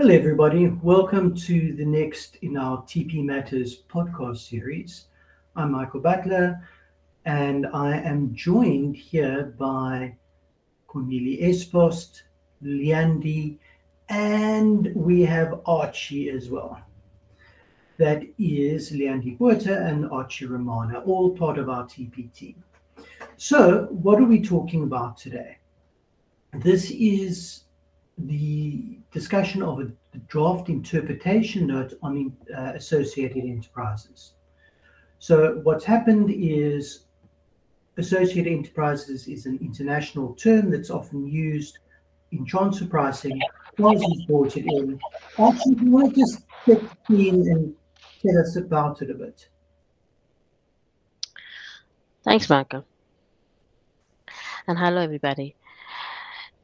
Hello, everybody. Welcome to the next in our TP Matters podcast series. I'm Michael Butler, and I am joined here by Cornelie Espost, Leandi, and we have Archie as well. That is Leandi Guerta and Archie Romana, all part of our TP team. So, what are we talking about today? This is the discussion of a draft interpretation note on uh, associated enterprises. So, what's happened is associated enterprises is an international term that's often used in transfer pricing. Was it in. Actually, you want to just get in and tell us about it a bit? Thanks, Michael. And hello, everybody.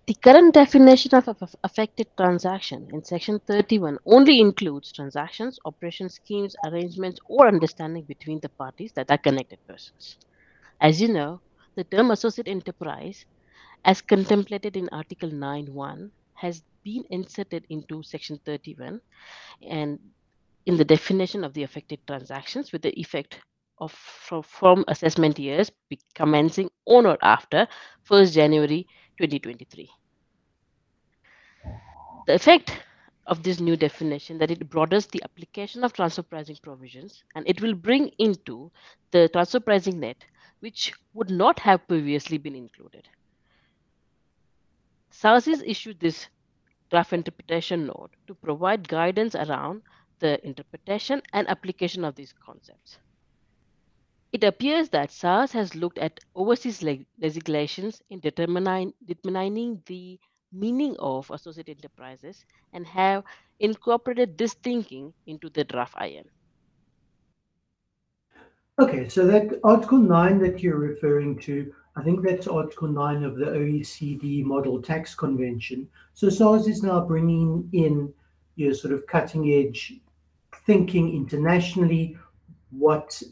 The current definition of affected transaction in Section 31 only includes transactions, operation schemes, arrangements, or understanding between the parties that are connected persons. As you know, the term associate enterprise, as contemplated in Article 9.1, has been inserted into Section 31 and in the definition of the affected transactions with the effect of from assessment years commencing on or after 1st January 2023. The effect of this new definition that it broadens the application of transfer pricing provisions and it will bring into the transfer pricing net which would not have previously been included. SARSIS issued this draft interpretation note to provide guidance around the interpretation and application of these concepts. It appears that SARS has looked at overseas legislations in determining, determining the meaning of associate enterprises and have incorporated this thinking into the draft IN. Okay, so that Article 9 that you're referring to, I think that's Article 9 of the OECD Model Tax Convention. So SARS is now bringing in your sort of cutting edge thinking internationally what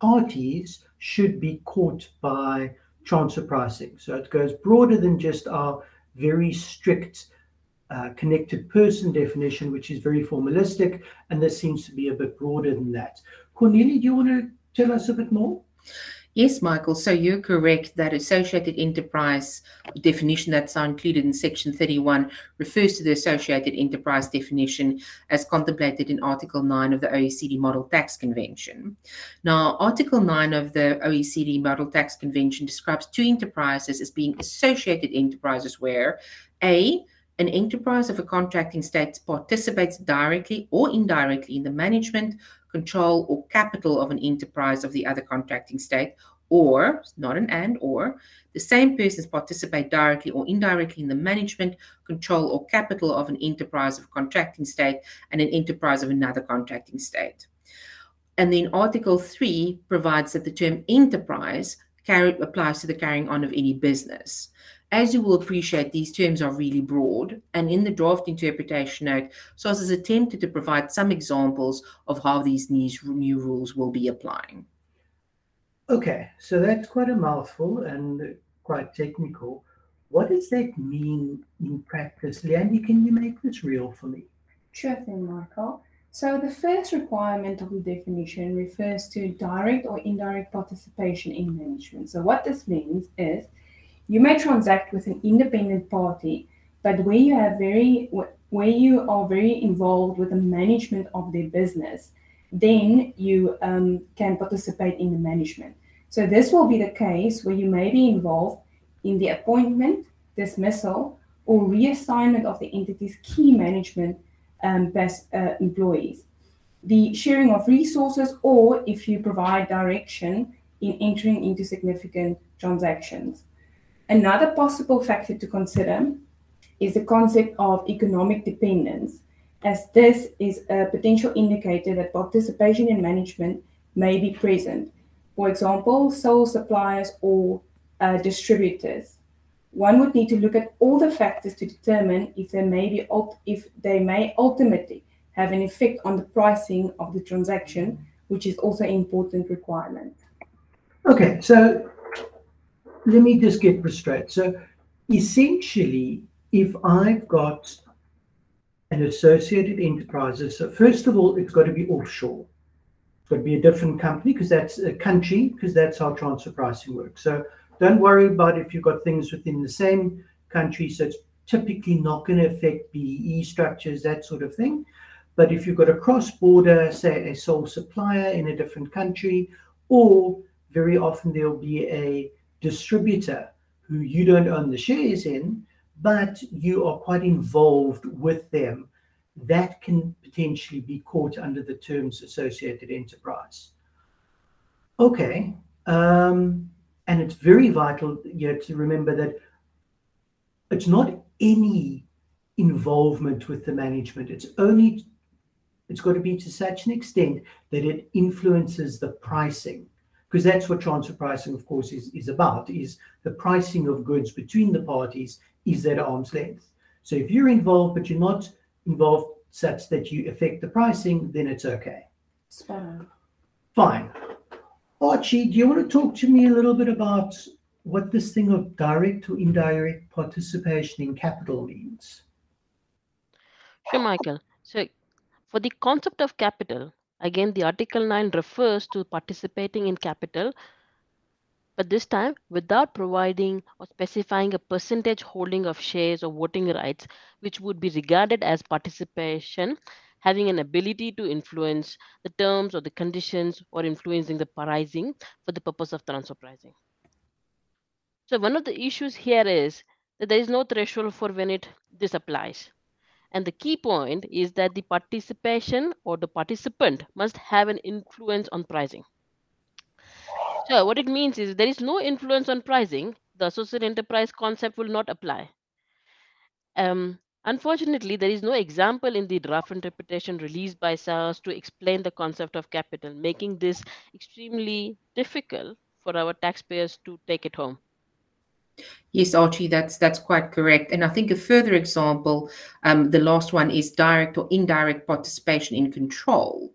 parties should be caught by transfer pricing. So it goes broader than just our very strict uh, connected person definition, which is very formalistic, and this seems to be a bit broader than that. Cornelia, do you want to tell us a bit more? Yes, Michael. So you're correct that associated enterprise definition that's included in Section 31 refers to the associated enterprise definition as contemplated in Article 9 of the OECD Model Tax Convention. Now, Article 9 of the OECD Model Tax Convention describes two enterprises as being associated enterprises where A, an enterprise of a contracting state participates directly or indirectly in the management, control, or capital of an enterprise of the other contracting state, or, not an and or, the same persons participate directly or indirectly in the management, control, or capital of an enterprise of a contracting state and an enterprise of another contracting state. And then Article 3 provides that the term enterprise carry, applies to the carrying on of any business. As you will appreciate, these terms are really broad, and in the draft interpretation note, SARS has attempted to provide some examples of how these new rules will be applying. Okay, so that's quite a mouthful and quite technical. What does that mean in practice? Leandi, can you make this real for me? Sure thing, Michael. So the first requirement of the definition refers to direct or indirect participation in management. So what this means is you may transact with an independent party, but where you have very where you are very involved with the management of their business, then you um, can participate in the management. So this will be the case where you may be involved in the appointment, dismissal, or reassignment of the entity's key management um, best uh, employees, the sharing of resources, or if you provide direction in entering into significant transactions. Another possible factor to consider is the concept of economic dependence, as this is a potential indicator that participation in management may be present. For example, sole suppliers or uh, distributors. One would need to look at all the factors to determine if they may be if they may ultimately have an effect on the pricing of the transaction, which is also an important requirement. Okay, so let me just get this straight. So essentially, if I've got an associated enterprises. So first of all, it's got to be offshore. It's got to be a different company because that's a country because that's how transfer pricing works. So don't worry about if you've got things within the same country. So it's typically not going to affect BEE structures, that sort of thing. But if you've got a cross-border, say a sole supplier in a different country, or very often there'll be a distributor who you don't own the shares in, but you are quite involved with them, that can potentially be caught under the terms associated enterprise. Okay, um, and it's very vital you know, to remember that it's not any involvement with the management. It's only it's got to be to such an extent that it influences the pricing. Because that's what transfer pricing of course is, is about is the pricing of goods between the parties is at arm's length. So if you're involved but you're not involved such that you affect the pricing then it's okay. Spot fine archie do you want to talk to me a little bit about what this thing of direct or indirect participation in capital means Sure, Michael. So, for the concept of capital, again, the Article 9 refers to participating in capital, but this time without providing or specifying a percentage holding of shares or voting rights, which would be regarded as participation, having an ability to influence the terms or the conditions or influencing the pricing for the purpose of transfer pricing. So, one of the issues here is that there is no threshold for when it this applies. And the key point is that the participation or the participant must have an influence on pricing. So what it means is there is no influence on pricing, the associate enterprise concept will not apply. Um, unfortunately, there is no example in the draft interpretation released by SARS to explain the concept of capital, making this extremely difficult for our taxpayers to take it home. Yes, Archie, that's that's quite correct. And I think a further example, um, the last one is direct or indirect participation in control.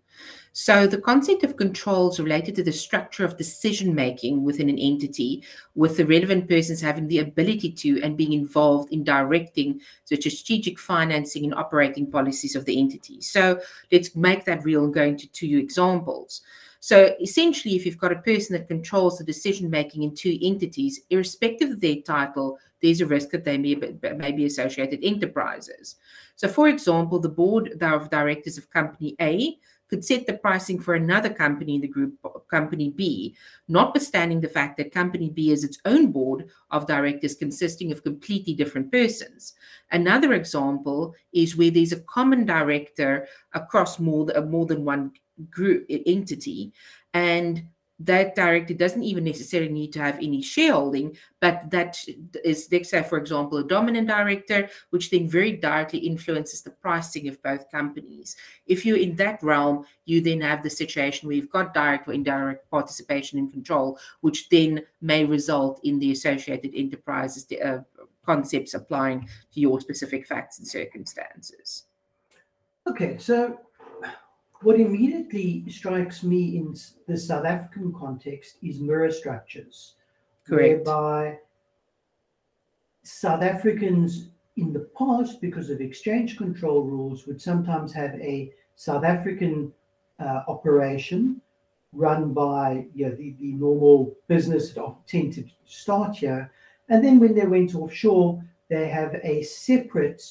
So the concept of control is related to the structure of decision making within an entity, with the relevant persons having the ability to and being involved in directing the strategic financing and operating policies of the entity. So let's make that real and go into two examples. So essentially, if you've got a person that controls the decision making in two entities, irrespective of their title, there's a risk that they may be, may be associated enterprises. So, for example, the board of directors of company A could set the pricing for another company in the group, company B, notwithstanding the fact that company B is its own board of directors consisting of completely different persons. Another example is where there's a common director across more, more than one group entity and that director doesn't even necessarily need to have any shareholding, but that is, let's say, for example, a dominant director, which then very directly influences the pricing of both companies. If you're in that realm, you then have the situation where you've got direct or indirect participation and control, which then may result in the associated enterprises uh, concepts applying to your specific facts and circumstances. Okay, so what immediately strikes me in the South African context is mirror structures, Correct. whereby South Africans in the past, because of exchange control rules, would sometimes have a South African uh, operation run by you know, the, the normal business that tend to start here. And then when they went offshore, they have a separate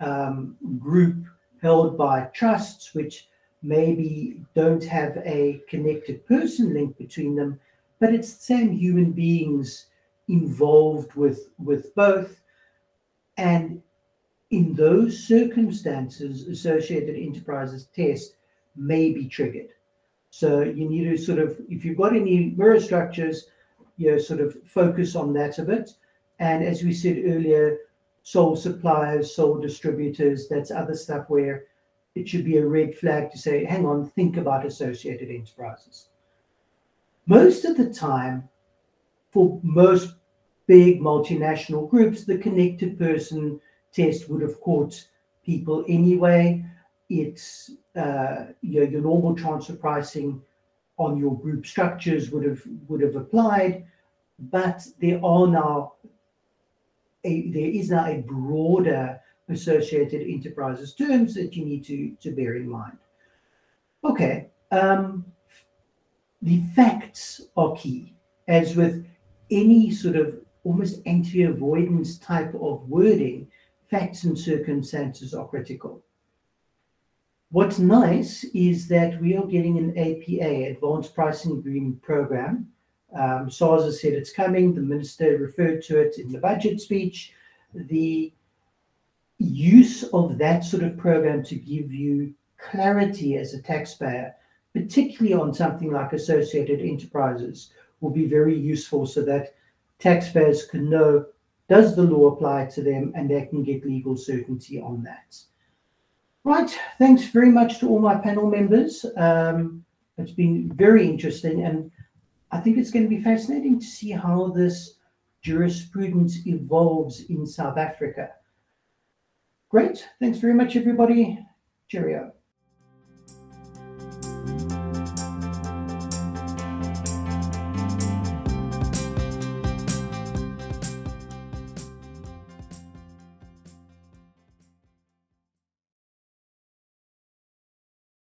um, group held by trusts, which maybe don't have a connected person link between them, but it's the same human beings involved with with both. And in those circumstances, associated enterprises test may be triggered. So you need to sort of, if you've got any mirror structures, you know, sort of focus on that a bit. And as we said earlier, sole suppliers, sole distributors, that's other stuff where it should be a red flag to say, hang on, think about associated enterprises. Most of the time, for most big multinational groups, the connected person test would have caught people anyway. It's uh, you know, your normal transfer pricing on your group structures would have would have applied, but there are now a, there is now a broader associated enterprises terms that you need to, to bear in mind. Okay, um, the facts are key, as with any sort of almost anti-avoidance type of wording, facts and circumstances are critical. What's nice is that we are getting an APA, Advanced Pricing Agreement Program. Um, SARS has said it's coming. The minister referred to it in the budget speech. The use of that sort of program to give you clarity as a taxpayer, particularly on something like associated enterprises, will be very useful so that taxpayers can know does the law apply to them and they can get legal certainty on that. Right, thanks very much to all my panel members. Um, it's been very interesting and I think it's going to be fascinating to see how this jurisprudence evolves in South Africa. Great, thanks very much everybody. Cheerio.